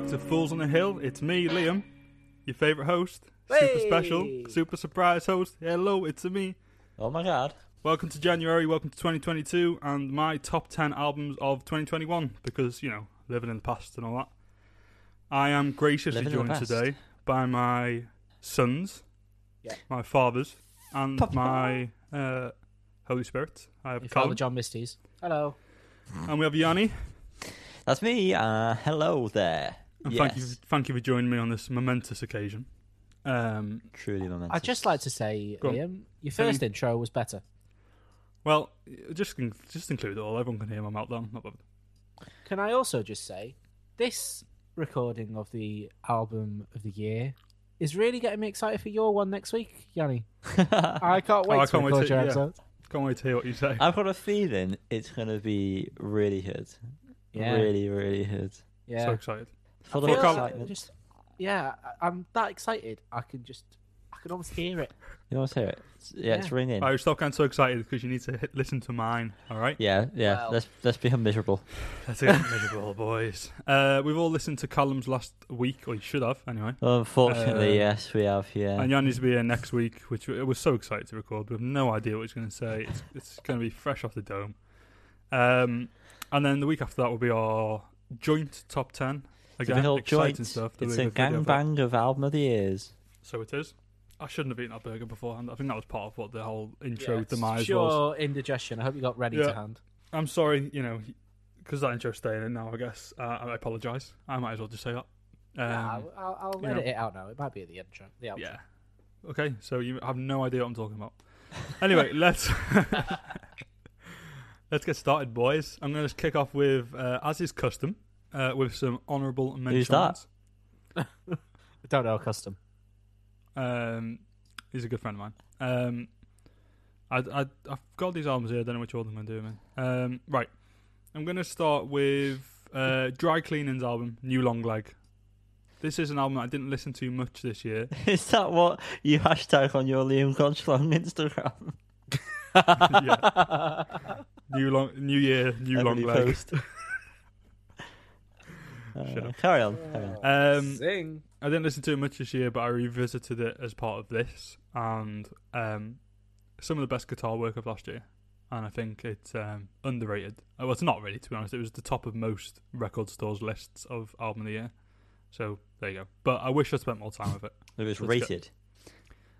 welcome back to Fools on the Hill. It's me, Liam, your favourite host, super Hey! special, super surprise host. Hello, it's me. Oh my god. Welcome to January, welcome to 2022, and my top 10 albums of 2021, because, you know, living in the past and all that. I am graciously Living joined today by my sons, Yeah. my fathers, and Papa. my uh, Holy Spirit. I have Your father John Misties. Hello. and we have Yanni. That's me. Uh, hello there. And yes. thank you, thank you for joining me on this momentous occasion. Um, Truly momentous. I'd just like to say, Liam, your first intro was better. well, just just include it all. Everyone can hear my meltdown. Not bothered. Can I also just say, this recording of the album of the year is really getting me excited for your one next week, Yanni. I can't wait Oh, I to can't wait to- your yeah. episode. Can't wait to hear what you say. I've got a feeling it's gonna be really good. Yeah. Really, really good. Yeah. So excited full of excitement. Just, yeah, I'm that excited. I can just, I can almost hear it. You almost hear it. It's, yeah, yeah, it's ringing. Oh, stop getting so excited because you need to hit, listen to mine. All right. Yeah, yeah. Well. Let's let's become miserable. Let's get miserable, boys. Uh, we've all listened to columns last week, or you should have anyway. Unfortunately, uh, yes, we have. Yeah. And Jan needs to be here next week, which we, was so excited to record. We have no idea what he's going to say. It's, it's going to be fresh off the dome. Um, and then the week after that will be our joint top 10 Again, big old exciting joint. stuff. There'll It's a video of gangbang of album of the years. So it is. I shouldn't have eaten that burger beforehand. I think that was part of what the whole intro Yeah, it's demise pure was. indigestion. I hope you got ready Yeah. to hand. I'm sorry, you know, because that intro's staying in now. I guess uh, I apologise. I might as well just say that. Um, yeah, I'll, I'll, I'll edit know. it out now. It might be at the intro. The outro. Yeah. Okay, so you have no idea what I'm talking about. Anyway, let's let's get started, boys. I'm going to kick off with, uh, as is custom, uh, with some honourable mentions. Who's that? I don't know custom. Um, he's a good friend of mine. Um, I, I, I've got these albums here. I don't know which order I'm going to do them in. Um, right. I'm going to start with uh, Dry Cleaning's album, New Long Leg. This is an album I didn't listen to much this year. Is that what you hashtag on your Liam Gonchlong Instagram? yeah. New long, New Year, New Long Every Leg. post. Shut Uh, up. carry on. Carry on. Um, Sing. I didn't listen to it much this year, but I revisited it as part of this, and um, some of the best guitar work of last year. And I think it's um, underrated. Oh, Well, it's not really, to be honest. It was the top of most record stores' lists of album of the year. So there you go. But I wish I spent more time with it. It was Let's rated.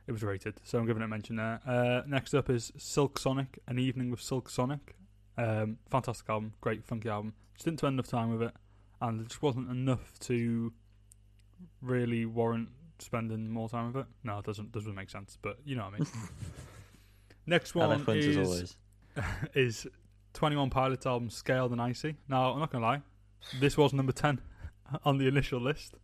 It was rated, so I'm giving it a mention there. Uh, next up is Silk Sonic, An Evening with Silk Sonic. Um, fantastic album, great funky album. Just didn't spend enough time with it, and there just wasn't enough to really warrant spending more time with it. No, it doesn't doesn't make sense, but you know what I mean. next one as is always. is Twenty One Pilots album Scaled and Icy. Now I'm not gonna lie, this was number ten on the initial list,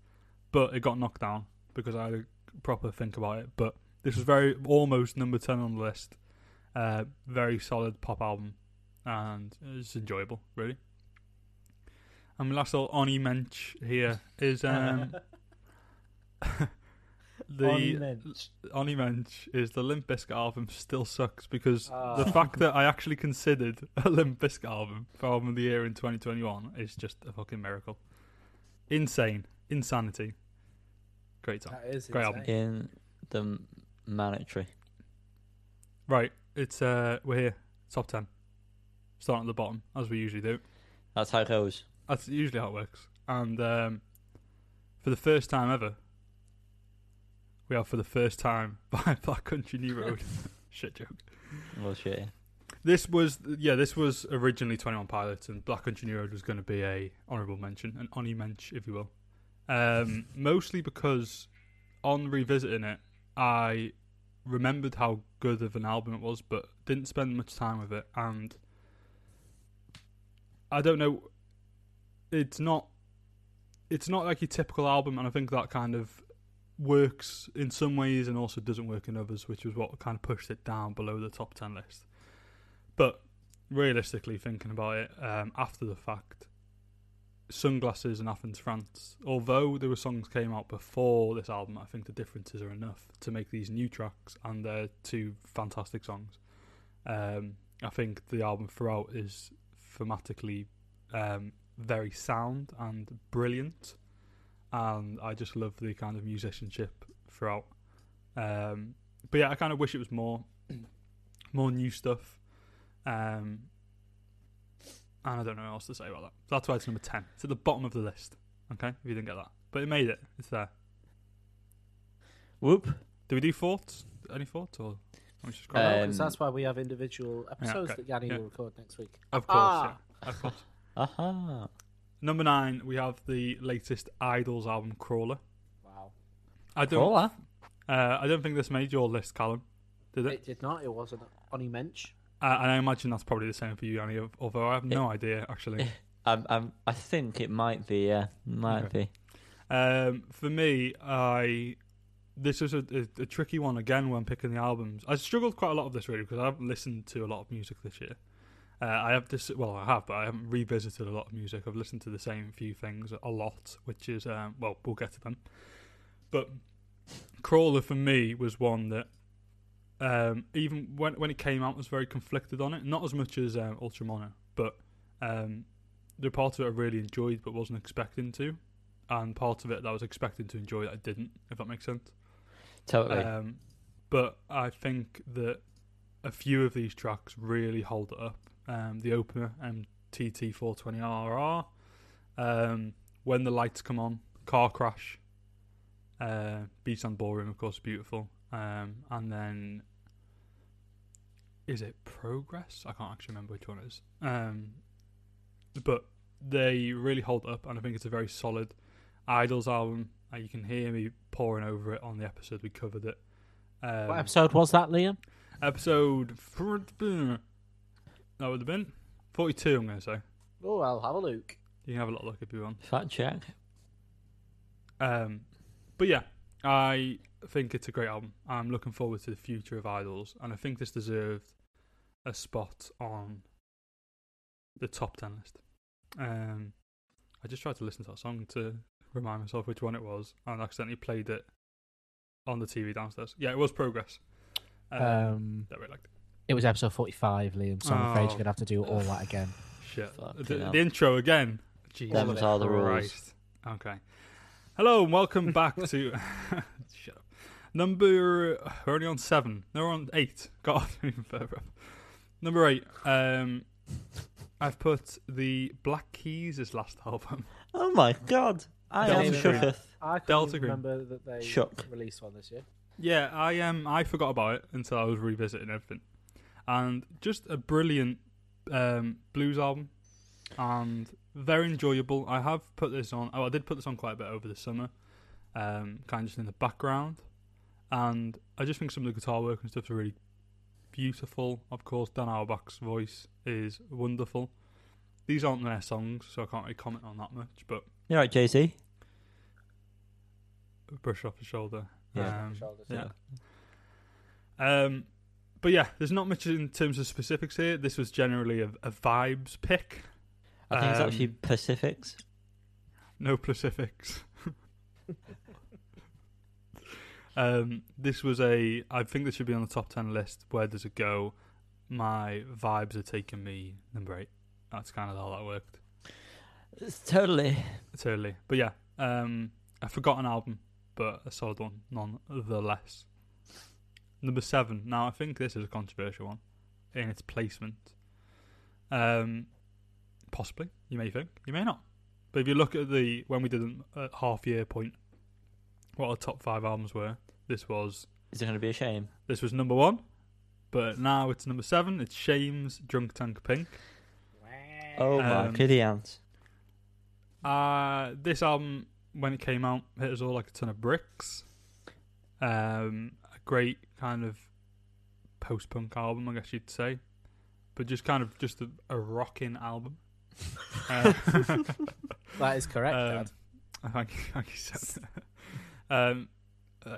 but it got knocked down because I had a proper think about it. But this was very almost number ten on the list. Uh, very solid pop album, and it's enjoyable, really. And my last little Oni Mensch here is um, the Oni Mensch is the Limp Bizkit album still sucks because Ah. the fact that I actually considered a Limp Bizkit album for album of the year in 2021 is just a fucking miracle. Insane, insanity. Great time. That is Great insane. album. In the mandatory. Right, it's uh, we're here, top ten, starting at the bottom as we usually do. That's how it goes. That's usually how it works. And um, for the first time ever, we are for the first time by Black Country New Road. Shit joke. Bullshit. This was yeah, this was originally Twenty One Pilots, and Black Country New Road was going to be a honourable mention, an Oni Mensch, if you will. Um, mostly because on revisiting it, I remembered how good of an album it was, but didn't spend much time with it, and I don't know. It's not. It's not like your typical album, and I think that kind of works in some ways and also doesn't work in others, which was what kind of pushed it down below the top ten list. But realistically, thinking about it um, after the fact, Sunglasses and Athens, France. Although there were songs came out before this album, I think the differences are enough to make these new tracks, and they're two fantastic songs. Um, I think the album throughout is thematically um, very sound and brilliant. and I just love the kind of musicianship throughout. Um, but yeah, I kind of wish it was more, more new stuff. Um, and I don't know what else to say about that. That's why it's number ten. It's at the bottom of the list. Okay, if you didn't get that, but it made it. It's there. Whoop. Do we do thoughts? Any thoughts or? let me just scroll down? Um, Because that's why we have individual episodes okay, that Yanni yeah. will record next week. Of course, Ah. yeah, of course. Aha. Number nine, we have the latest Idles album, Crawler. Wow. I don't, Crawler. uh, I don't think this made your list, Callum. Did it? It did not. It wasn't on any mensch. Uh, and I imagine that's probably the same for you, Annie. Although I have no idea actually. I'm, I'm, I think it might be. Yeah, might Okay. be. Um, for me, I this was a, a, a tricky one again when picking the albums. I struggled quite a lot of this really because I haven't listened to a lot of music this year. Uh, I have this, well, I have, but I haven't revisited a lot of music. I've listened to the same few things a lot, which is, um, well, we'll get to them. But Crawler for me was one that, um, even when when it came out, was very conflicted on it. Not as much as um, Ultramono, but um, the part of it I really enjoyed, but wasn't expecting to and part of it that I was expecting to enjoy that I didn't, if that makes sense. Totally. Um, but I think that a few of these tracks really hold it up. Um, the opener, MTT420RR, um, When the Lights Come On, Car Crash, uh, Beachland Ballroom, of course, beautiful. Um, and then, is it Progress? I can't actually remember which one it is. Um, but they really hold up, and I think it's a very solid Idles album. Uh, you can hear me pouring over it on the episode we covered it. Um, what episode was that, Liam? Episode that would have been forty-two. I'm going to say. Oh, I'll have a look. You can have a little look if you want. Fact check. Um, but yeah, I think it's a great album. I'm looking forward to the future of Idles, and I think this deserved a spot on the top ten list. Um, I just tried to listen to that song to remind myself which one it was, and accidentally played it on the TV downstairs. Yeah, it was Progress. Um, Um, that we liked. it was episode 45, Liam, so I'm afraid Oh. you're going to have to do all that again. Shit. Fucking The, hell. the intro again. Jesus Them's are the rules. Christ. Okay. Hello and welcome back to. Shut up. Number. We're only on seven. No, we're on eight. God, even further up. Number eight. Um, I've put the Black Keys' last album. Oh my god. I Delta am Green. shooketh. I couldn't Delta even Green. remember that they Shook. released one this year. Yeah, I um I forgot about it until I was revisiting everything, and just a brilliant um, blues album, and very enjoyable. I have put this on. Oh, I did put this on quite a bit over the summer, um, kind of just in the background, and I just think some of the guitar work and stuff is really beautiful. Of course, Dan Auerbach's voice is wonderful. These aren't their songs, so I can't really comment on that much. But You're right, Jay Z. brush off his shoulder. Yeah. Um, Shoulders, yeah. Um, but yeah, there's not much in terms of specifics here. This was generally a, a vibes pick. I think it's Um, actually Pacifics. No Pacifics. um, this was a. I think this should be on the top ten list. Where does it go? My vibes are taking me number eight. That's kind of how that worked. It's totally. Totally. But yeah, um, a forgotten album, but a solid one nonetheless. Number seven. Now I think this is a controversial one in its placement. Um, possibly you may think, you may not. But if you look at the when we did a half year point, what our top five albums were, this was Is it going to be a shame? this was number one, but now it's number seven. It's Shames Drunk Tank Pink. Oh my Um, ants. Uh, this album, when it came out, hit us all like a ton of bricks. Um, great kind of post punk album, I guess you'd say, but just kind of just a, a rocking album. Uh, That is correct, um, Dad. thank you, thank you, Seth. um,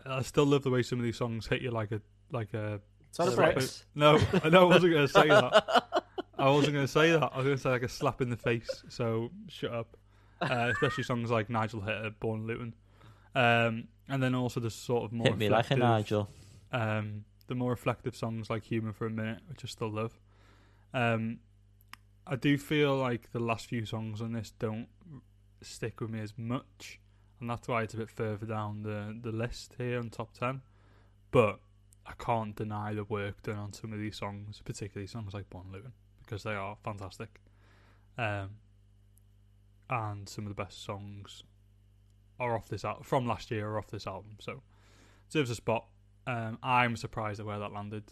I still love the way some of these songs hit you like a like a. It's on a slap break. it- No, I know I wasn't going to say that. I wasn't going to say that. I was going to say like a slap in the face. So shut up. Uh, especially songs like Nigel Hitter, Born in Luton, um, and then also the sort of more Hit me like a reflective, Nigel. um, the more reflective songs like "Human for a Minute," which I still love. Um, I do feel like the last few songs on this don't stick with me as much and that's why it's a bit further down the the list here on top ten. But I can't deny the work done on some of these songs, particularly songs like Born Luton, because they are fantastic. Um, and some of the best songs are off this al- from last year are off this album, so deserves a spot. Um, I'm surprised at where that landed,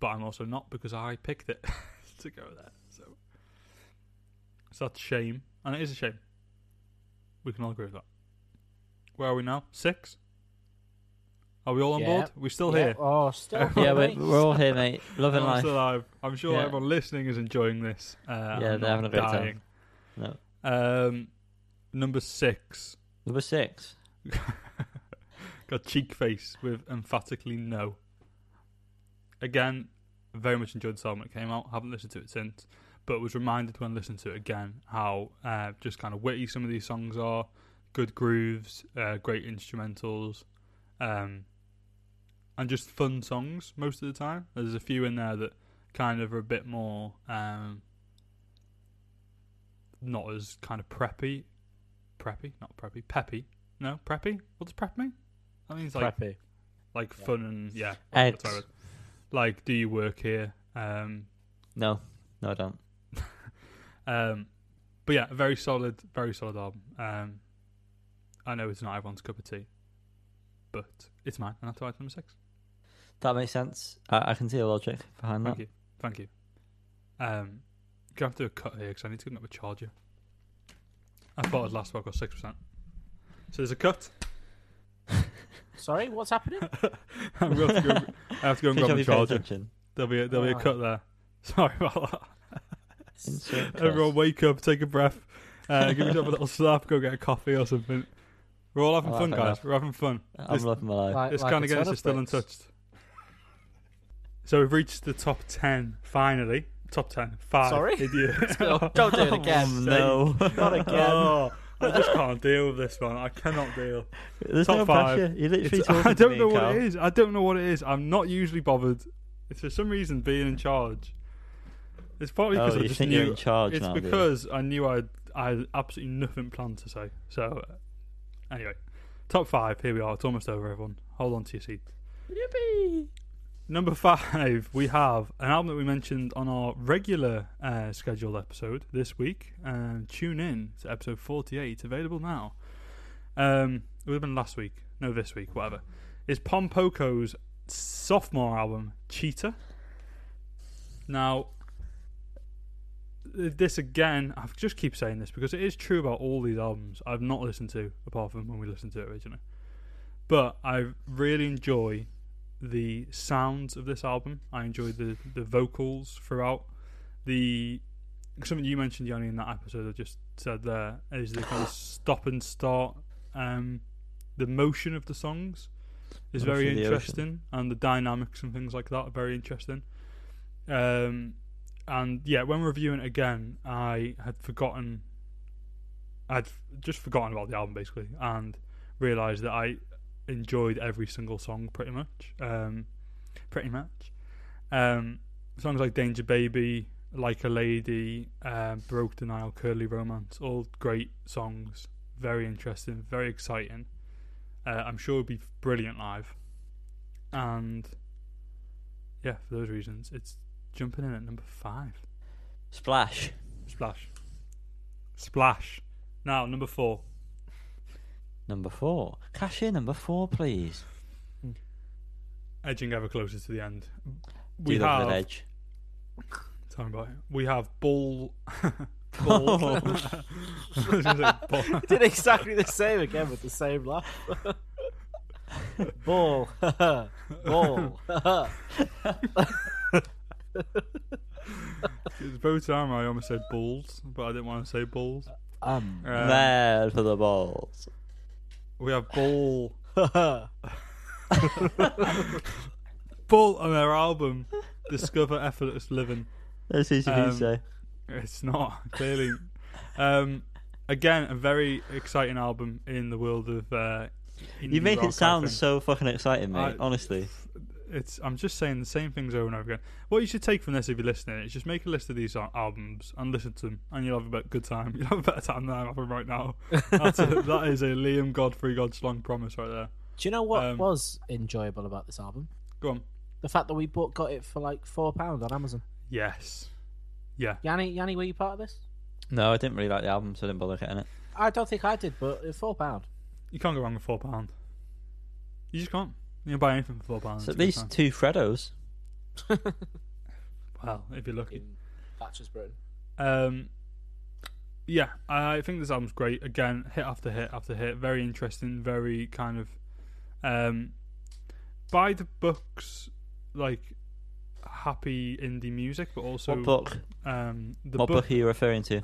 but I'm also not because I picked it to go there. So, so that's a shame, and it is a shame. We can all agree with that. Where are we now? Six. Are we all on Yeah. board? We're still Yeah, here. Oh, still. Yeah, Yeah, we're, we're all here, mate. Loving life. still alive. I'm sure Yeah. everyone listening is enjoying this. Uh, Yeah, and they're not having a great time. dying. No. Um, number six Number six. got Cheekface with emphatically no. Again, very much enjoyed the song when it came out. Haven't listened to it since, but was reminded when listening to it again how uh, just kind of witty some of these songs are. Good grooves, uh, great instrumentals, um, and just fun songs most of the time. There's a few in there that kind of are a bit more um, not as kind of preppy, preppy, not preppy, peppy. No, preppy. What does prep mean? That means like Preppy. like Yeah. fun and yeah. Eggs. that's what I read. Like, do you work here? Um, No, no, I don't. um, but yeah, a very solid, very solid album. Um, I know it's not everyone's cup of tea, but it's mine, and that's why it's number six. That makes sense. I, I can see the logic behind that. Thank you, thank you. Um, gonna have to do a cut here because I need to get up a charger. I thought it last week got six percent. So there's a cut. Sorry, what's happening? I'm going to go. I have to go and grab job a you paid charger. attention. There'll be a, there'll be a cut there. Sorry about that. Everyone, wake up, take a breath, uh, give yourself a little slap, go get a coffee or something. We're all having I'll fun, guys. enough. We're having fun. I'm This- loving my life. Like, This like kind a of gets ton us still untouched. So we've reached the top ten finally. Top ten. Five. Sorry? Idiot. Don't- don't it again. Oh, no. Not again. Oh, I just can't deal with this one. I cannot deal. There's Top no five. pressure. You're literally It's- I don't know what it is. I don't know what it is. I'm not usually bothered. It's for some reason being in charge. It's partly Oh, because I you just think knew. you're in charge it's now, do you? because I knew I'd I had absolutely nothing planned to say. So uh, anyway, top five. Here we are. It's almost over. Everyone, hold on to your seat. Number five, we have an album that we mentioned on our regular uh, scheduled episode this week. Um, tune in to episode 48. It's available now. Um, it would have been last week. No, this week, whatever. It's Pom Pompoco's sophomore album, Cheater. Now, this again, I just keep saying this because it is true about all these albums I've not listened to, apart from when we listened to it originally. But I really enjoy the sounds of this album. I enjoyed the the vocals throughout. The something you mentioned, Yanni, in that episode I just said there is the kind of stop and start. Um, the motion of the songs is Motion very of the ocean. interesting, and the dynamics and things like that are very interesting. Um, and yeah, when reviewing it again, I had forgotten. I'd f- just forgotten about the album basically, and realised that I enjoyed every single song pretty much. Um, pretty much. Um, songs like Danger Baby, Like a Lady, um, Broke Denial, Curly Romance, all great songs. Very interesting, very exciting. Uh, I'm sure it'll be brilliant live. And yeah, for those reasons, it's jumping in at number five. Splash. Splash. Splash. Now, number four. Number four. Cashier number four, please. Edging ever closer to the end. We love have. edge? Tell me about it. We have Bull. Bull. I was gonna say Bull. Did exactly the same again with the same laugh. Ball. Ball. It's both time I almost said bulls, but I didn't want to say bulls. um. Um, Mad for the balls. We have Bull. Bull on their album, Discover Effortless Living. That's easy you to Um, say. It's not clearly. um, again, a very exciting album in the world of. Uh, You make rock, it sound so fucking exciting, mate. I- honestly. It's I'm just saying the same things over and over again. What you should take from this if you're listening is just make a list of these albums and listen to them, and you'll have a bit good time. You'll have a better time than I'm having right now. That's a, that is a Liam Godfrey Godslong promise right there. Do you know what Um, was enjoyable about this album? Go on. The fact that we bought got it for like four pound on Amazon. Yes. Yeah. Yanni, Yanni, were you part of this? No, I didn't really like the album, so I didn't bother getting it. I don't think I did, but uh, four pound. You can't go wrong with four pound. You just can't. You can buy anything for four pounds. So It's at least time. two Freddos. well, if you're lucky. In Thatcher's Britain. Um, yeah, I think this album's great. Again, hit after hit after hit. Very interesting. Very kind of um, by the books, like happy indie music, but also what book? um, the what book, book are you referring to?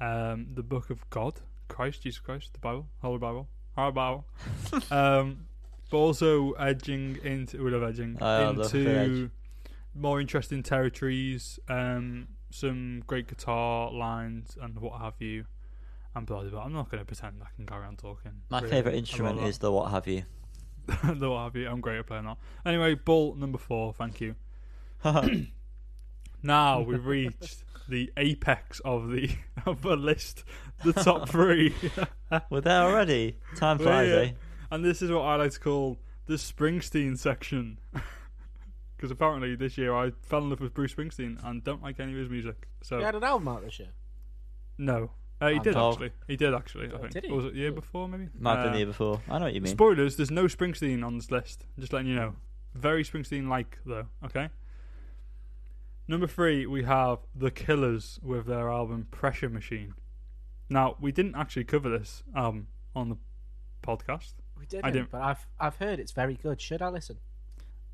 um, the book of God, Christ, Jesus Christ, the Bible, Holy Bible, Holy Bible. um, but also edging into, we love edging I into more interesting territories. Um, some great guitar lines and what have you. And blah blah. blah. I'm not going to pretend I can carry on talking. My really favourite instrument is the what have you. the what have you. I'm great at playing that. Anyway, Bull number four. Thank you. Now we've reached the apex of the of the list, the top three, We're there already. Time flies, eh? And this is what I like to call the Springsteen section. Because apparently this year I fell in love with Bruce Springsteen and don't like any of his music. So He had an album out this year. no, uh, he Oh, did no. actually. He did actually. I Oh, think. did he? Or was it the year before? Maybe. Might have been Uh, the year before. I know what you mean. Spoilers: There's no Springsteen on this list. Just letting you know. Very Springsteen-like though. Okay. Number three, we have The Killers with their album Pressure Machine. Now, we didn't actually cover this album on the podcast. We did, I didn't- but I've I've heard it's very good. Should I listen?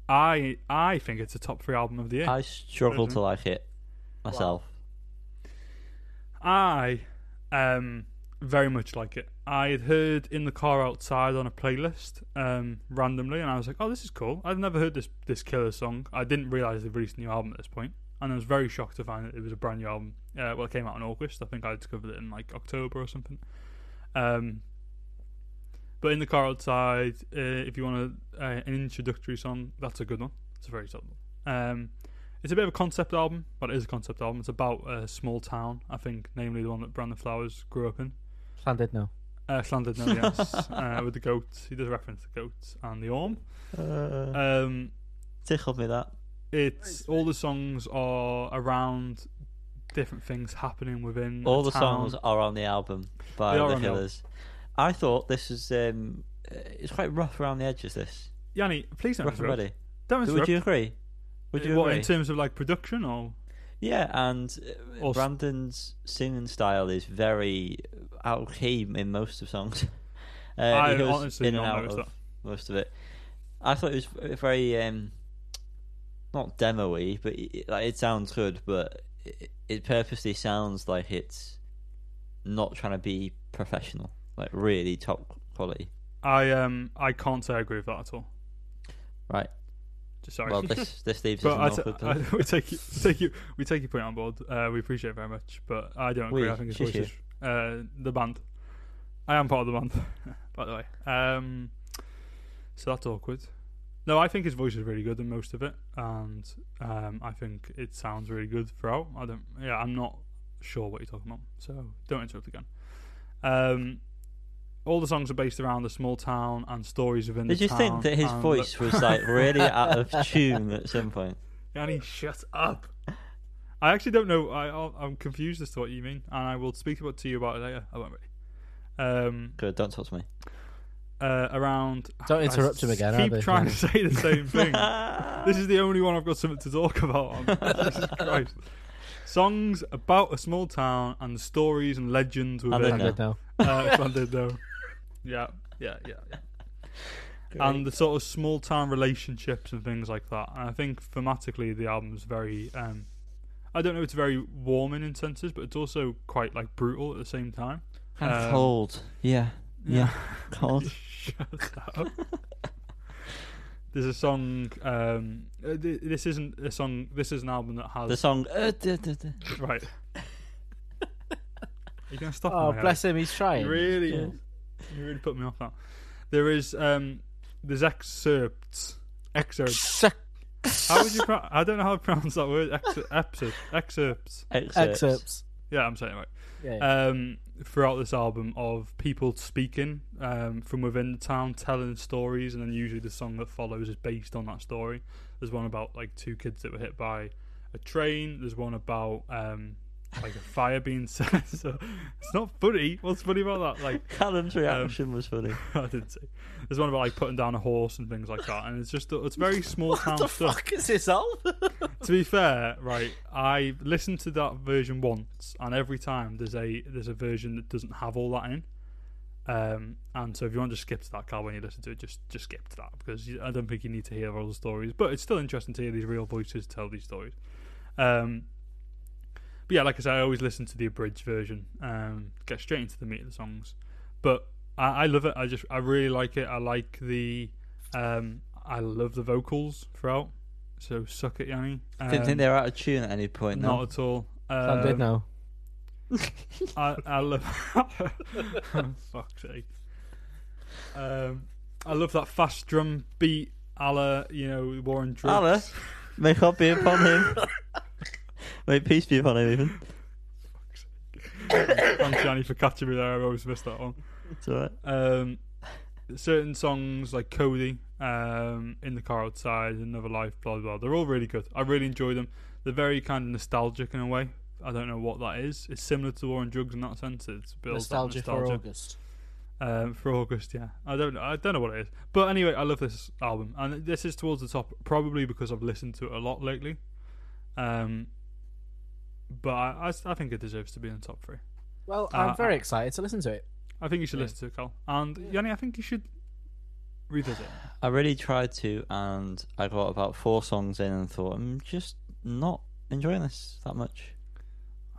I I think it's a top three album of the year. I struggle to like it myself. I um very much like it. I had heard in the car outside on a playlist um randomly, and I was like, "Oh, this is cool." I've never heard this this Killer song. I didn't realize they released a new album at this point, and I was very shocked to find that it was a brand new album. Uh, well, it came out in August. I think I discovered it in like October or something. Um, but in the car outside, uh, if you want a, uh, an introductory song, that's a good one. It's a very solid one. Um, it's a bit of a concept album, but it is a concept album. It's about a small town, I think, namely the one that Brandon Flowers grew up in. Landed no. Uh, Slandered No, yes, uh, with the goats. He does reference the goats and the orm. Uh, Um, tickled me that. it's all the songs are around different things happening within All the town. songs are on the album by They are the on the. Killers. I thought this is um, uh, it's quite rough around the edges. This Yanni, please don't rough and interrupt. ready. Don't Would interrupt. you agree? Would you what agree? in terms of like production or Yeah, and uh, Or s- Brandon's singing style is very out of key in most of songs. Uh, I he goes honestly in and not out of that. most of it. I thought it was very um, not demo-y, but it, like, it sounds good, but it, it purposely sounds like it's not trying to be professional, like really top quality. I um I can't say I agree with that at all. Right. Just sorry. Well, this this leaves us t- awkward we take you, take you, we take your point on board. Uh, we appreciate it very much, but I don't agree. We, I think it's. Uh, the band. I am part of the band, by the way. Um, so that's awkward. No, I think his voice is really good in most of it, and um, I think it sounds really good throughout. I don't. Yeah, I'm not sure what you're talking about, so don't interrupt again. Um, all the songs are based around a small town and stories within Did the town. Did you think that his voice the- was like really out of tune at some point? Yanni, shut up. I actually don't know. I, I'll- I'm confused as to what you mean, and I will speak about to you about it later. I won't really. Um, Good, don't talk to me. uh, around. Don't I interrupt him again, Keep either, trying Yanni. to say the same thing. this is the only one I've got something to talk about. On. Jesus Christ. Songs about a small town and the stories and legends And within. then Landed no. Uh, Slandered, though. Yeah, yeah, yeah, yeah. and the sort of small town relationships and things like that. And I think thematically the album's very um I don't know it's very warming in senses, but it's also quite like brutal at the same time. Kind of Um, cold. Yeah, yeah, cold. Shut up. There's a song. Um, uh, th- this isn't a song. This is an album that has The song. Uh, duh, duh, duh. right. you gonna stop? Oh, me, Harry? bless him, he's trying. You really, Yeah. you really put me off now. There is um, there's excerpts, excerpts, How would you? Pro- I don't know how to pronounce that word. Excer- excerpts. Excerpts. Excerpts. Excerpts. Yeah, I'm saying it right. Yeah. yeah. um, throughout this album of people speaking um, from within the town, telling stories, and then usually the song that follows is based on that story. There's one about like two kids that were hit by a train. There's one about um, like a fire being set. so it's not funny. What's funny about that? Like Callum's reaction was funny. I didn't see. There's one about like putting down a horse and things like that, and it's just it's very small town the stuff fuck is this album? to be fair, right, I listened to that version once, and every time there's a there's a version that doesn't have all that in. Um, and so if you want to just skip to that, Carl, when you listen to it, just just skip to that because you, I don't think you need to hear all the stories. But it's still interesting to hear these real voices tell these stories. Um, but yeah, like I said, I always listen to the abridged version, um, get straight into the meat of the songs. But I, I love it. I just I really like it. I like the um, I love the vocals throughout. So suck it, Yanni. Didn't Um, think they were out of tune at any point. not No. at all. I did Um, know. I, I love. fuck's sake. Um, I love that fast drum beat, a la, you know, War on Drugs. Allah. May God be upon him. May peace be upon him. Even. Thanks, Yanni, for catching me there. I always missed that one. It's alright. Um, certain songs like Cody, um, In the Car Outside, Another Life, blah, blah, blah. They're all really good. I really enjoy them. They're very kind of nostalgic in a way. I don't know what that is. It's similar to War on Drugs in that sense. It's built that Nostalgia for August. um, for August. Yeah, I don't know. I don't know what it is, but anyway, I love this album, and this is towards the top, probably because I've listened to it a lot lately. Um, but I, I, I think it deserves to be in the top three. Well, Uh, I'm very excited to listen to it. I think you should Yeah. listen to it, Carl. And Yanni, I think you should revisit. it. I really tried to, and I got about four songs in and thought, I'm just not enjoying this that much.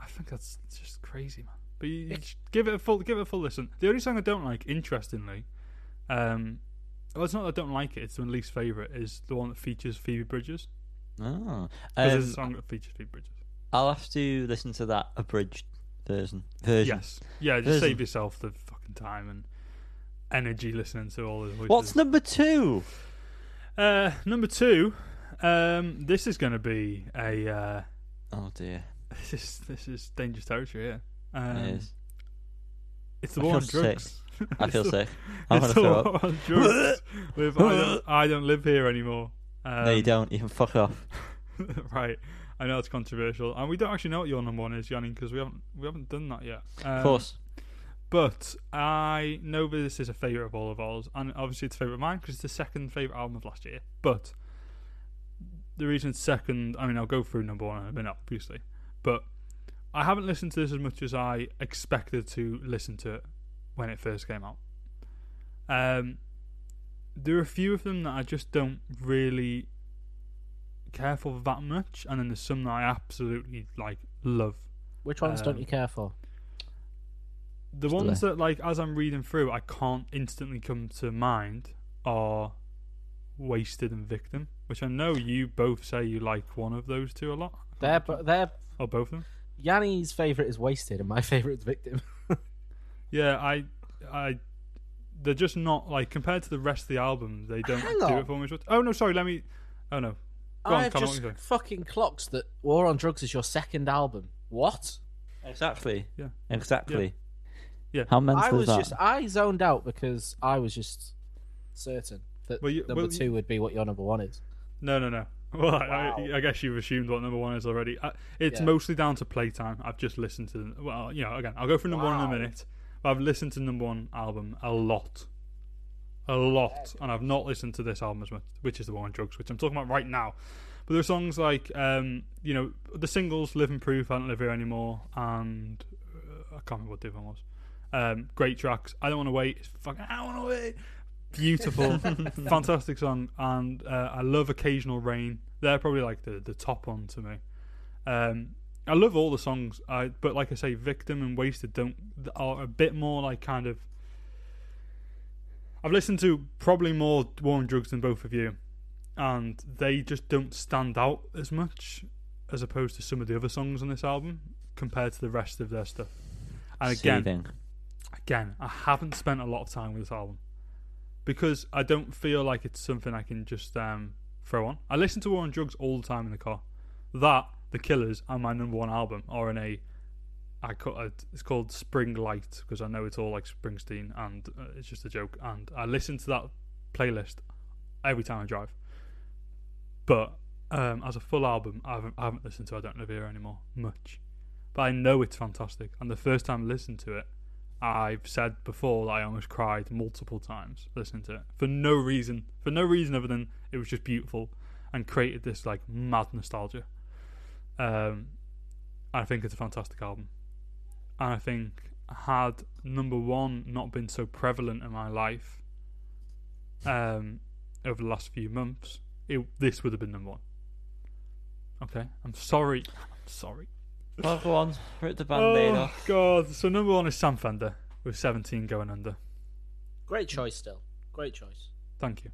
I think that's just crazy, man. But you, you give it a full, give it a full listen. The only song I don't like, interestingly, um, well, it's not that I don't like it. It's my least favorite. Is the one that features Phoebe Bridgers. Oh. Because Um, it's a song that features Phoebe Bridgers. I'll have to listen to that abridged version. version. Yes. Yeah, just Version. save yourself the fucking time and energy listening to all the voices. What's number two? uh, number two? Um, this is going to be a. Uh, Oh dear. this is this is dangerous territory here. Um, it is. It's the I war on drugs. I feel sick. I'm gonna throw up. on drugs. with I don't, I don't live here anymore. Um, no, you don't. You can fuck off. right. I know it's controversial, and we don't actually know what your number one is, Yanni, because we haven't we haven't done that yet. Um, of course. But I know that this is a favourite of all of ours, and obviously it's a favourite of mine because it's the second favourite album of last year. But the reason it's second, I mean, I'll go through number one in a minute, obviously. But I haven't listened to this as much as I expected to listen to it when it first came out. Um, there are a few of them that I just don't really care for that much, and then there's some that I absolutely like love. Which ones don't Um, you care for? The Still ones that, like, as I'm reading through, I can't instantly come to mind are Wasted and Victim, which I know you both say you like one of those two a lot. They're, bo- they're or both of them. Yanni's favourite is Wasted, and my favourite is Victim. Yeah, I, I, they're just not like compared to the rest of the album. They don't Hang do on. it for me. Oh no, sorry. Let me. Oh no. Go on, I've Callum, just what you fucking clocks that War on Drugs is your second album. What? Exactly. Yeah. Exactly. Yeah. How mental I is was that? just I zoned out because I was just certain that Well, you- number well, you- two would be what your number one is. No, no, no. Well, Wow. I, I guess you've assumed what number one is already. I, it's Yeah. mostly down to playtime. I've just listened to. Well, you know, again, I'll go for number one in a Wow. minute. But I've listened to number one album a lot, a lot, and I've not listened to this album as much, which is the one on drugs, which I'm talking about right now. But there are songs like, um, you know, the singles "Living Proof," "I Don't Live Here Anymore," and uh, I can't remember what the other one was. Um, great tracks. I don't want to wait. It's fucking. I don't want to wait. Beautiful, fantastic song, and uh, I love "Occasional Rain." They're probably like the the top one to me. Um, I love all the songs, I, but like I say, "Victim" and "Wasted" don't are a bit more like kind of. I've listened to probably more War on Drugs than both of you, and they just don't stand out as much as opposed to some of the other songs on this album compared to the rest of their stuff. And again, Seething. again, I haven't spent a lot of time with this album because I don't feel like it's something I can just um, throw on. I listen to War on Drugs all the time in the car. That, The Killers, and my number one album are in a. I it's called Spring Light because I know it's all like Springsteen and uh, it's just a joke. And I listen to that playlist every time I drive. But um, as a full album, I haven't, I haven't listened to I Don't Live Here anymore much. But I know it's fantastic. And the first time I listened to it, I've said before that I almost cried multiple times listening to it for no reason, for no reason other than it was just beautiful and created this like mad nostalgia. Um, I think it's a fantastic album, and I think had number one not been so prevalent in my life um, over the last few months, it, this would have been number one. Okay, I'm sorry. I'm sorry. Well, go on, rip the band-aid oh off. God! So number one is Sam Fender with 17 going under. Great choice, still. Great choice. Thank you.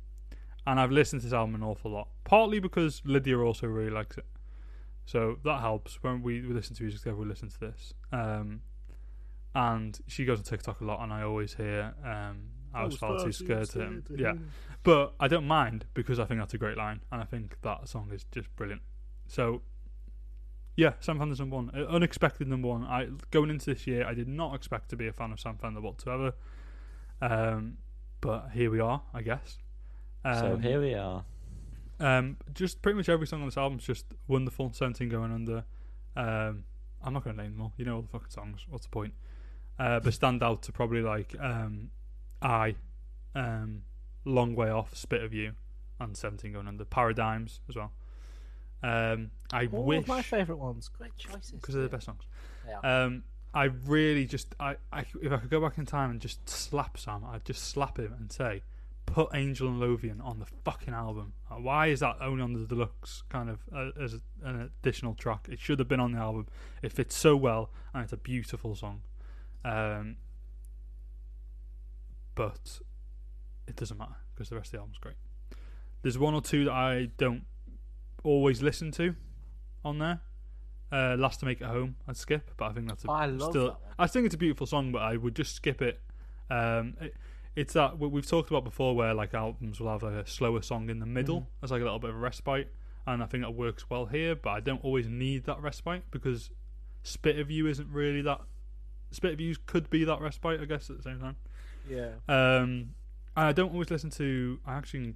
And I've listened to this album an awful lot, partly because Lydia also really likes it, so that helps. When we, we listen to music together, we listen to this. Um, and she goes on TikTok a lot, and I always hear um, "I was far too scared to him." Yeah, but I don't mind because I think that's a great line, and I think that song is just brilliant. So, yeah, Sam Fender's number one, Uh, unexpected number one. I going into this year, I did not expect to be a fan of Sam Fender whatsoever. Um, but here we are, I guess. Um, so here we are. um, just pretty much every song on this album is just wonderful. Seventeen going under. Um, I'm not going to name them all. You know all the fucking songs. What's the point? Uh, but stand out to probably like um, I, um, Long Way Off, Spit of You, and Seventeen going under. Paradigms as well. Um, I All wish of my favourite ones. Great choices. because they're the best songs. Um, I really just I, I if I could go back in time and just slap Sam, I'd just slap him and say, "Put Angel and Lothian on the fucking album. Uh, Why is that only on the deluxe kind of uh, as an additional track? It should have been on the album. It fits so well and it's a beautiful song. Um, but it doesn't matter because the rest of the album's great. There's one or two that I don't always listen to on there. Uh, Last to Make It Home, I'd skip, but I think that's a, I love still. that. I think it's a beautiful song, but I would just skip it. Um, it it's that we've talked about before, where like albums will have like a slower song in the middle Mm-hmm. as like a little bit of a respite, and I think that works well here. But I don't always need that respite because Spit of You isn't really that. Spit of You could be that respite, I guess, at the same time. Yeah. Um, and I don't always listen to. I actually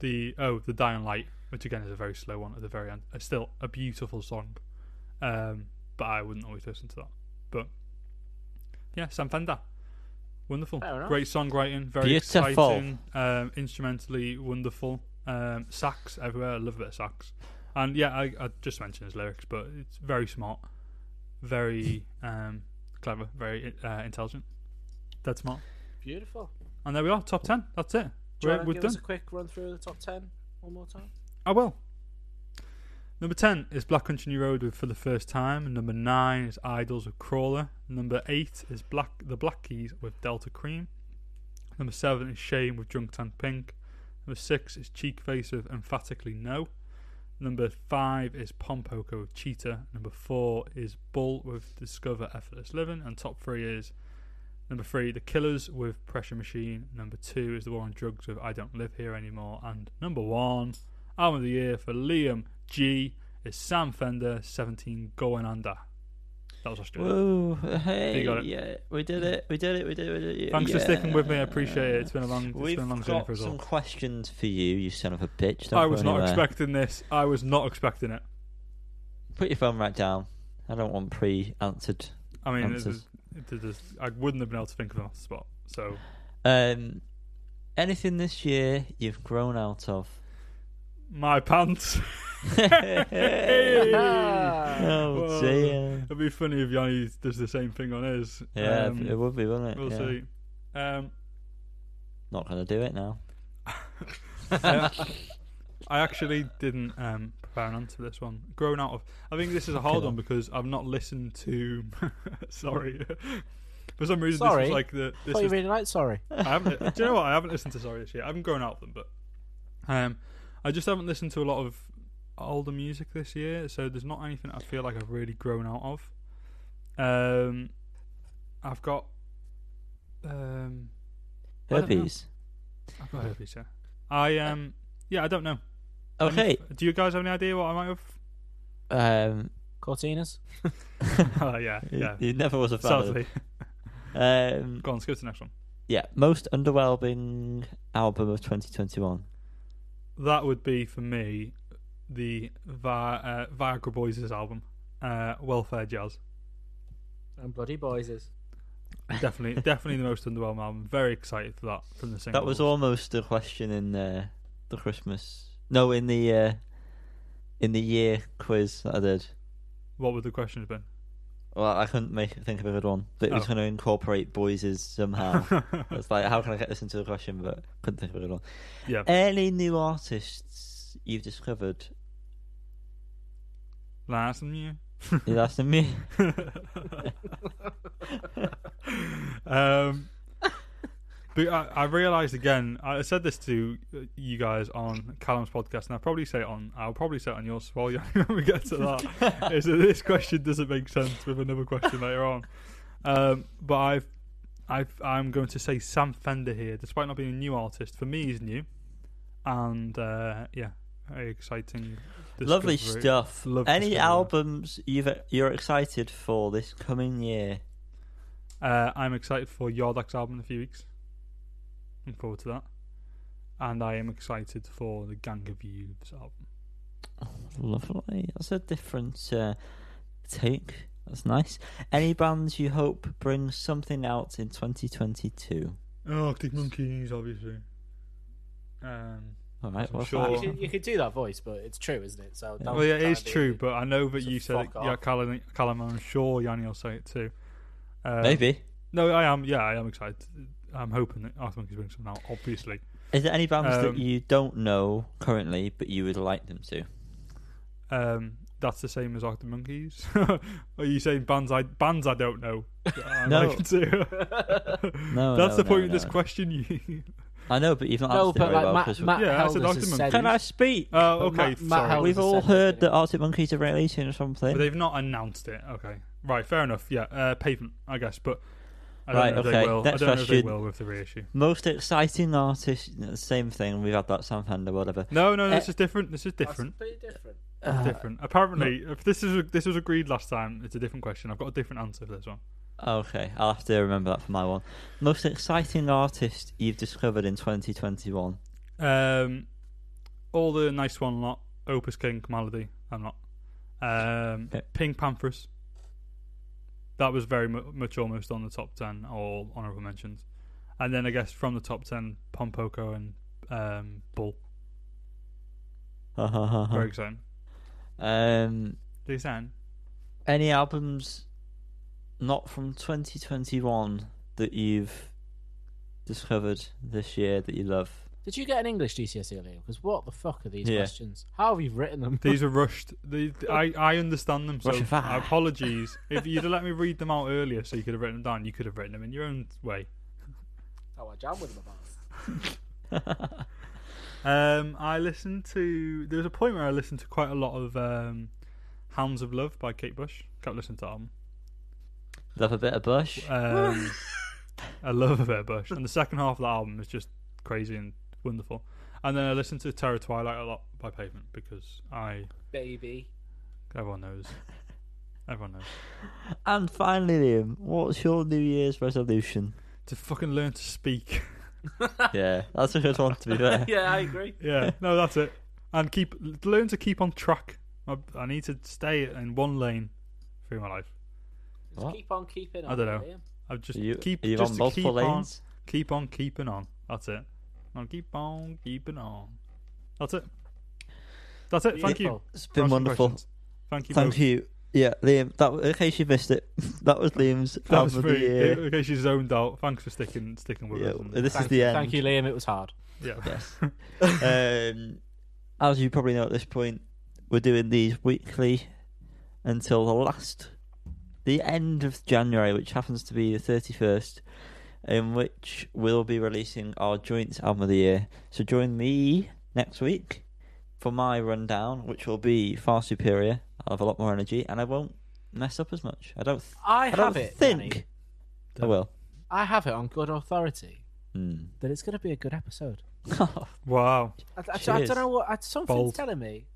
the oh the Dying Light, which again is a very slow one at the very end. It's still a beautiful song, um, but I wouldn't always listen to that. But yeah, Sam Fender, wonderful, great songwriting, very Beautiful. exciting, um, instrumentally wonderful. Um, sax everywhere. I love a bit of sax. And yeah, I, I just mentioned his lyrics, but it's very smart, very um, clever, very uh, intelligent. Dead smart. Beautiful. And there we are, top 10. That's it. Do you We're, want to we're give done. us a quick run through the top 10 one more time? I will. Number 10 is Black Country New Road with For the First Time. Number 9 is Idles with Crawler. Number 8 is Black The Black Keys with Delta Kream. Number 7 is Shame with Drunk Tank Pink. Number 6 is Cheekface with Emphatically No. Number 5 is Pom Poko with Cheater. Number 4 is Bull with Discover Effortless Living. And top 3 is Number three, The Killers with Pressure Machine. Number two is The War on Drugs with I Don't Live Here Anymore. And number one, Album of the Year for Liam G is Sam Fender, 17 Going Under. That was Australia. Whoa! Hey, You got it. yeah, we did it. We did it. We did it. We did it. Thanks for sticking with me. I appreciate it. It's been a long, it's been a long journey got for us some all. questions for you, you son of a bitch. Don't I go was not anywhere. expecting this. I was not expecting it. Put your phone right down. I don't want pre-answered. I mean, it Answers. was, it was, I wouldn't have been able to think of it off the spot. So, Um, anything this year you've grown out of? My pants. Oh Whoa. dear. It'd be funny if Yanni does the same thing on his. Yeah, Um, it would be, wouldn't it? We'll Yeah. see. Um, Not gonna do it now. I, I actually didn't um, prepare an answer for this one. Grown out of. I think this is a hard one because I've not listened to. sorry. For some reason, Sorry? this was like the. This thought you is, really liked Sorry. I haven't. do you know what? I haven't listened to Sorry this year. I haven't grown out of them, but um, I just haven't listened to a lot of older music this year. So there's not anything I feel like I've really grown out of. Um, I've got. Um, I don't know. Herpes. I've got herpes. Yeah. I um. Yeah, I don't know. Okay. Do you guys have any idea what I might have? Um, Cortinas. oh, yeah, yeah. He never was a fan. of them. Sadly. Um, Go on, let's go to the next one. yeah, most underwhelming album of 2021. That would be for me the Vi- uh, Viagra Boys' album, uh, Welfare Jazz. And Bloody Boys is. Definitely, definitely the most underwhelming album. Very excited for that from the singles. That was almost a question in uh, the Christmas. No, in the uh, in the year quiz that I did. What would the question have been? Well, I couldn't make think of a good one, but it was Oh. going to incorporate boys' somehow. it's like, how can I get this into a question? But couldn't think of a good one. yeah. Any new artists you've discovered? Last. You asking me? um, but I, I realised again. I said this to you guys on Callum's podcast, and I'll probably say it on. I'll probably say it on yours as well. When we get to that, is that this question doesn't make sense with another question later on. Um, but I've, I've, I'm going to say Sam Fender here, despite not being a new artist. For me, he's new, and uh, yeah, very exciting. Lovely stuff. Love Any discovery. albums you've you're excited for this coming year? Uh, I'm excited for Yard Act's album in a few weeks. Looking forward to that. And I am excited for the Gang of Youths album. Lovely. That's a different uh, take. That's nice. Any bands you hope bring something out in 2022? Oh, Arctic Monkeys, obviously. Um, All right. I'm What's sure- You could, you could do that voice, but it's true, isn't it? So Yeah. well, yeah, it try is true, but I know that So you said it. fuck Yeah. Callum, Callum, I'm sure Yanni will say it too. Um, Maybe. No, I am. Yeah, I am excited. I'm hoping that Arctic Monkeys bring something out. Obviously, Is there any bands Um, that you don't know currently, but you would like them to? um, that's the same as Arctic Monkeys. Are you saying bands I bands I don't know? I No. like to. No, That's no, the point no, of this no. question. You. I know, but you've not No, answered it very like well. Matt, 'cause- Matt Yeah, I said Arctic Monkeys. Can. I speak? Oh, But okay. Matt- Matt sorry. We've all heard that yeah. Arctic Monkeys are releasing something. But they've not announced it. Okay, right, fair enough. Yeah, uh, pavement, I guess, but I don't Right, know if okay, they will. next I don't know if they will with the reissue. Most exciting artist, same thing. We've had that Sam Fender, whatever. No, no, this Uh, is different. This is different. pretty different. It's Uh, different. Apparently, if this is this was agreed last time, it's a different question. I've got a different answer for this one. Okay, I'll have to remember that for my one. Most exciting artist you've discovered in 2021. Um, all the nice one lot. Opus Kink, Melody. I'm not. Um, Okay. Pink Panthers. That was very mu- much almost on the top ten, all honorable mentions. And then I guess from the top ten, Pom Poko and um, Bull. Very exciting. um, Decent. any albums not from 2021 that you've discovered this year that you love? Did you get an English GCSE earlier? Because what the fuck are these Yeah. questions? How have you written them? These are rushed. The, I, I understand them, so Rush of fire. apologies. if you'd have let me read them out earlier so you could have written them down, you could have written them in your own way. oh, I jam with them about. Um, I listened to. There was a point where I listened to quite a lot of um, "Hounds of Love" by Kate Bush. Kept listening to that album. love a bit of Bush. Um, I love a bit of Bush, and the second half of that album is just crazy and wonderful. And then I listened to "Terror Twilight" a lot by Pavement because I Baby. everyone knows, everyone knows And finally, Liam, what's your New Year's resolution? to fucking learn to speak. yeah, that's a good one to be fair. yeah, I agree. yeah, no, that's it. And keep learn to keep on track. I, I need to stay in one lane through my life. Just What? keep on keeping on. I don't know. Liam. I just Are you, keep just on to multiple keep on lanes? keep on keeping on. That's it. I'll keep on keeping on. That's it. That's it. Thank you. It's been wonderful. questions. Thank you. Thank both. you. Yeah, Liam. That in case you missed it, that was Liam's That was of free. the year. In case you zoned out, thanks for sticking sticking with Yeah, us. and- this is Thank the you, end. Thank you, Liam. It was hard. yeah. Yes. um, as you probably know at this point, we're doing these weekly until the last, the end of January, which happens to be the thirty first, in which we'll be releasing our joint album of the year. So join me next week for my rundown, which will be far superior. I'll have a lot more energy, and I won't mess up as much. I don't. Th- I, I have don't it. think Danny. I will. I have it on good authority Hmm. that it's going to be a good episode. Wow, I, I, I don't know what I, something's Bold. telling me.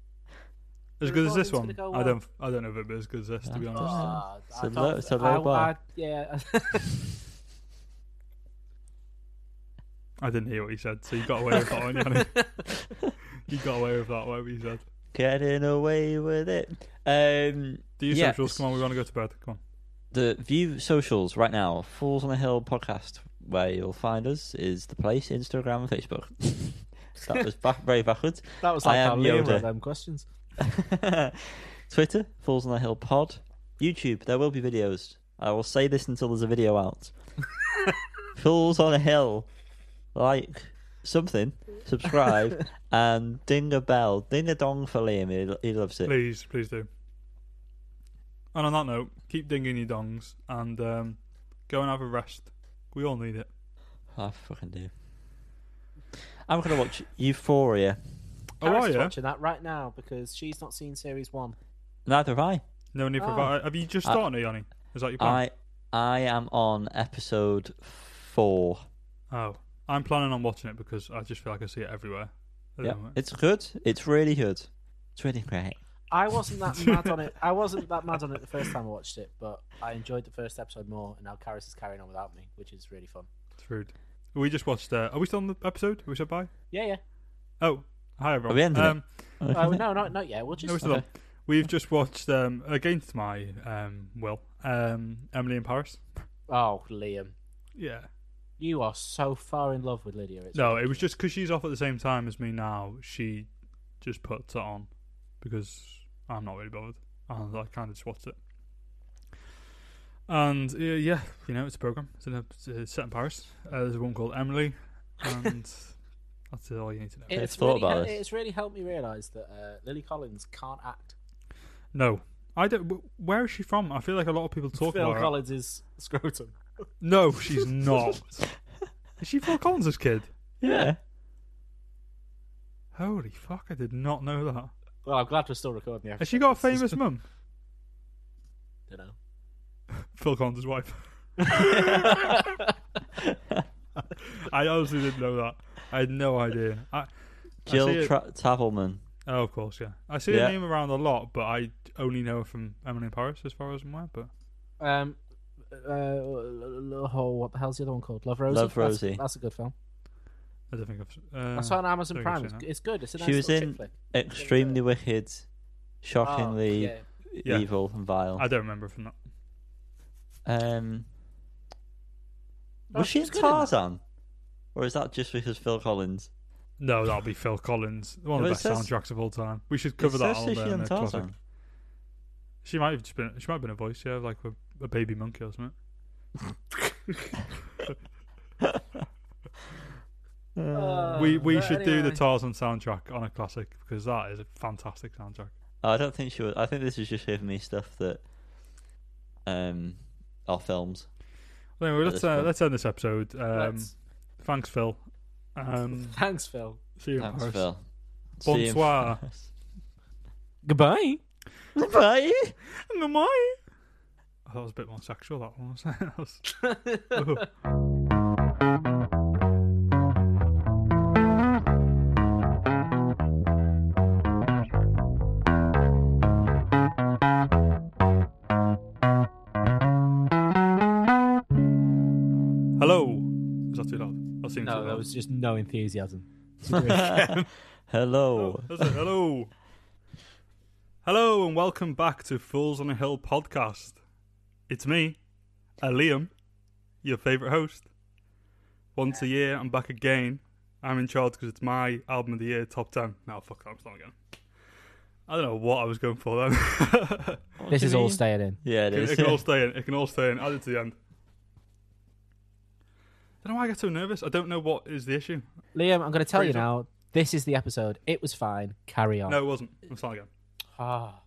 as good as this one. gonna I don't. I don't know if it'd be as good as this. To be honest. Ah, It's I a low- it's a low I- bar. I- yeah. I didn't hear what he said, so you got away with that one, Yanni. You got away with that, whatever you said. Getting away with it. Um, Do you Yes. socials? Come on, we want to go to bed. Come on. the view socials right now. Falls on the Hill podcast, where you'll find us, is the place. Instagram and Facebook. that was back, very backwards. that was like how am Liam Yoda. them questions. Twitter, Falls on the Hill Pod. YouTube, there will be videos. I will say this until there's a video out. Falls on a Hill. Like something, subscribe, and ding a bell. Ding a dong for Liam. He, he loves it. Please, please do. And on that note, keep dinging your dongs and um, go and have a rest. We all need it. I fucking do. I'm going to watch Euphoria. Oh, Karis are you? watching that right now because she's not seen series one. Neither have I. No need for Oh. that. Have you just I- started it, Yanni? Is that your plan? I I am on episode four. Oh, I'm planning on watching it because I just feel like I see it everywhere. Yeah, it's good. It's really good. It's really great. I wasn't that mad on it. I wasn't that mad on it the first time I watched it, but I enjoyed the first episode more, and now Karis is carrying on without me, which is really fun. It's rude. We just watched. Uh, are we still on the episode? Have we said bye? Yeah, yeah. Oh, hi everyone. we ended it? um, Uh, no, not not yet. We'll just no, we're still on. We've just watched um, against my um, will. Um, Emily in Paris. Oh, Liam, Yeah. You are so far in love with Lydia. It's No, it was just because she's off at the same time as me now. She just puts it on because I'm not really bothered, and I kind of just watched it. And uh, yeah, you know, it's a program. It's, in a, it's uh, set in Paris. Uh, there's a woman called Emily, and that's all you need to know. I've It's thought really, about hel- this. it's really helped me realise that uh, Lily Collins can't act. No, I don't. Where is she from? I feel like a lot of people talk Phil about her. Collins is scrotum. No, she's not. is she Phil Collins' kid? Yeah. Holy fuck! I did not know that. Well, I'm glad we're still recording the episode. Has she got a This is- famous mum? Don't know. Phil Collins' wife. I honestly didn't know that. I had no idea. I, I see Jill it- Tra- Tavelman. oh, of course, yeah. I see Yeah. her name around a lot, but I only know her from Emily in Paris, as far as I'm aware. But Um, Uh, uh, oh, what the hell's the other one called? Love Rosie. Love That's- Rosie. That's, a good film. I don't think I've. Uh, That's on Amazon Prime. It's, it's good. It's a nice She was in- flick. Extremely wicked, shockingly Oh, yeah. Yeah. evil and vile. I don't remember from um, that. Um, was she she in was good in. Tarzan? Or is that just because Phil Collins? No, that'll be Phil Collins, one of the best says- soundtracks of all time. We should cover that on the, she um, in the classic. Tarzan. She might have just been. She might have been a voice, yeah, like a, a baby monkey or something. Uh, we we but should do the. Tarzan soundtrack on a classic because that is a fantastic soundtrack. I don't think she would. I think this is just giving me stuff that um are films. Well, anyway, let's uh, let's end this episode. Um, Let's- thanks, Phil. Um, Thanks, Phil. see you in Paris. Phil. See you in Bonsoir. Goodbye. Goodbye. Goodbye. That was a bit more sexual. That one was. That was- Hello. Was that too loud? That seemed too No, there was just no enthusiasm. Hello. Oh. Hello. Hello, and welcome back to Fools on a Hill podcast. It's me, uh, Liam, your favourite host. Once a year, I'm back again. I'm in charge because it's my album of the year, top 10. No, fuck that, I'm starting again. I don't know what I was going for then. This is all staying in. Yeah, it it, is. can all stay in. It can all stay in. Add it to the end. I don't know why I get so nervous. I don't know what is the issue. Liam, I'm going to tell you Freeze now. This is the episode. It was fine. Carry on. No, it wasn't. I'm starting again. Ah.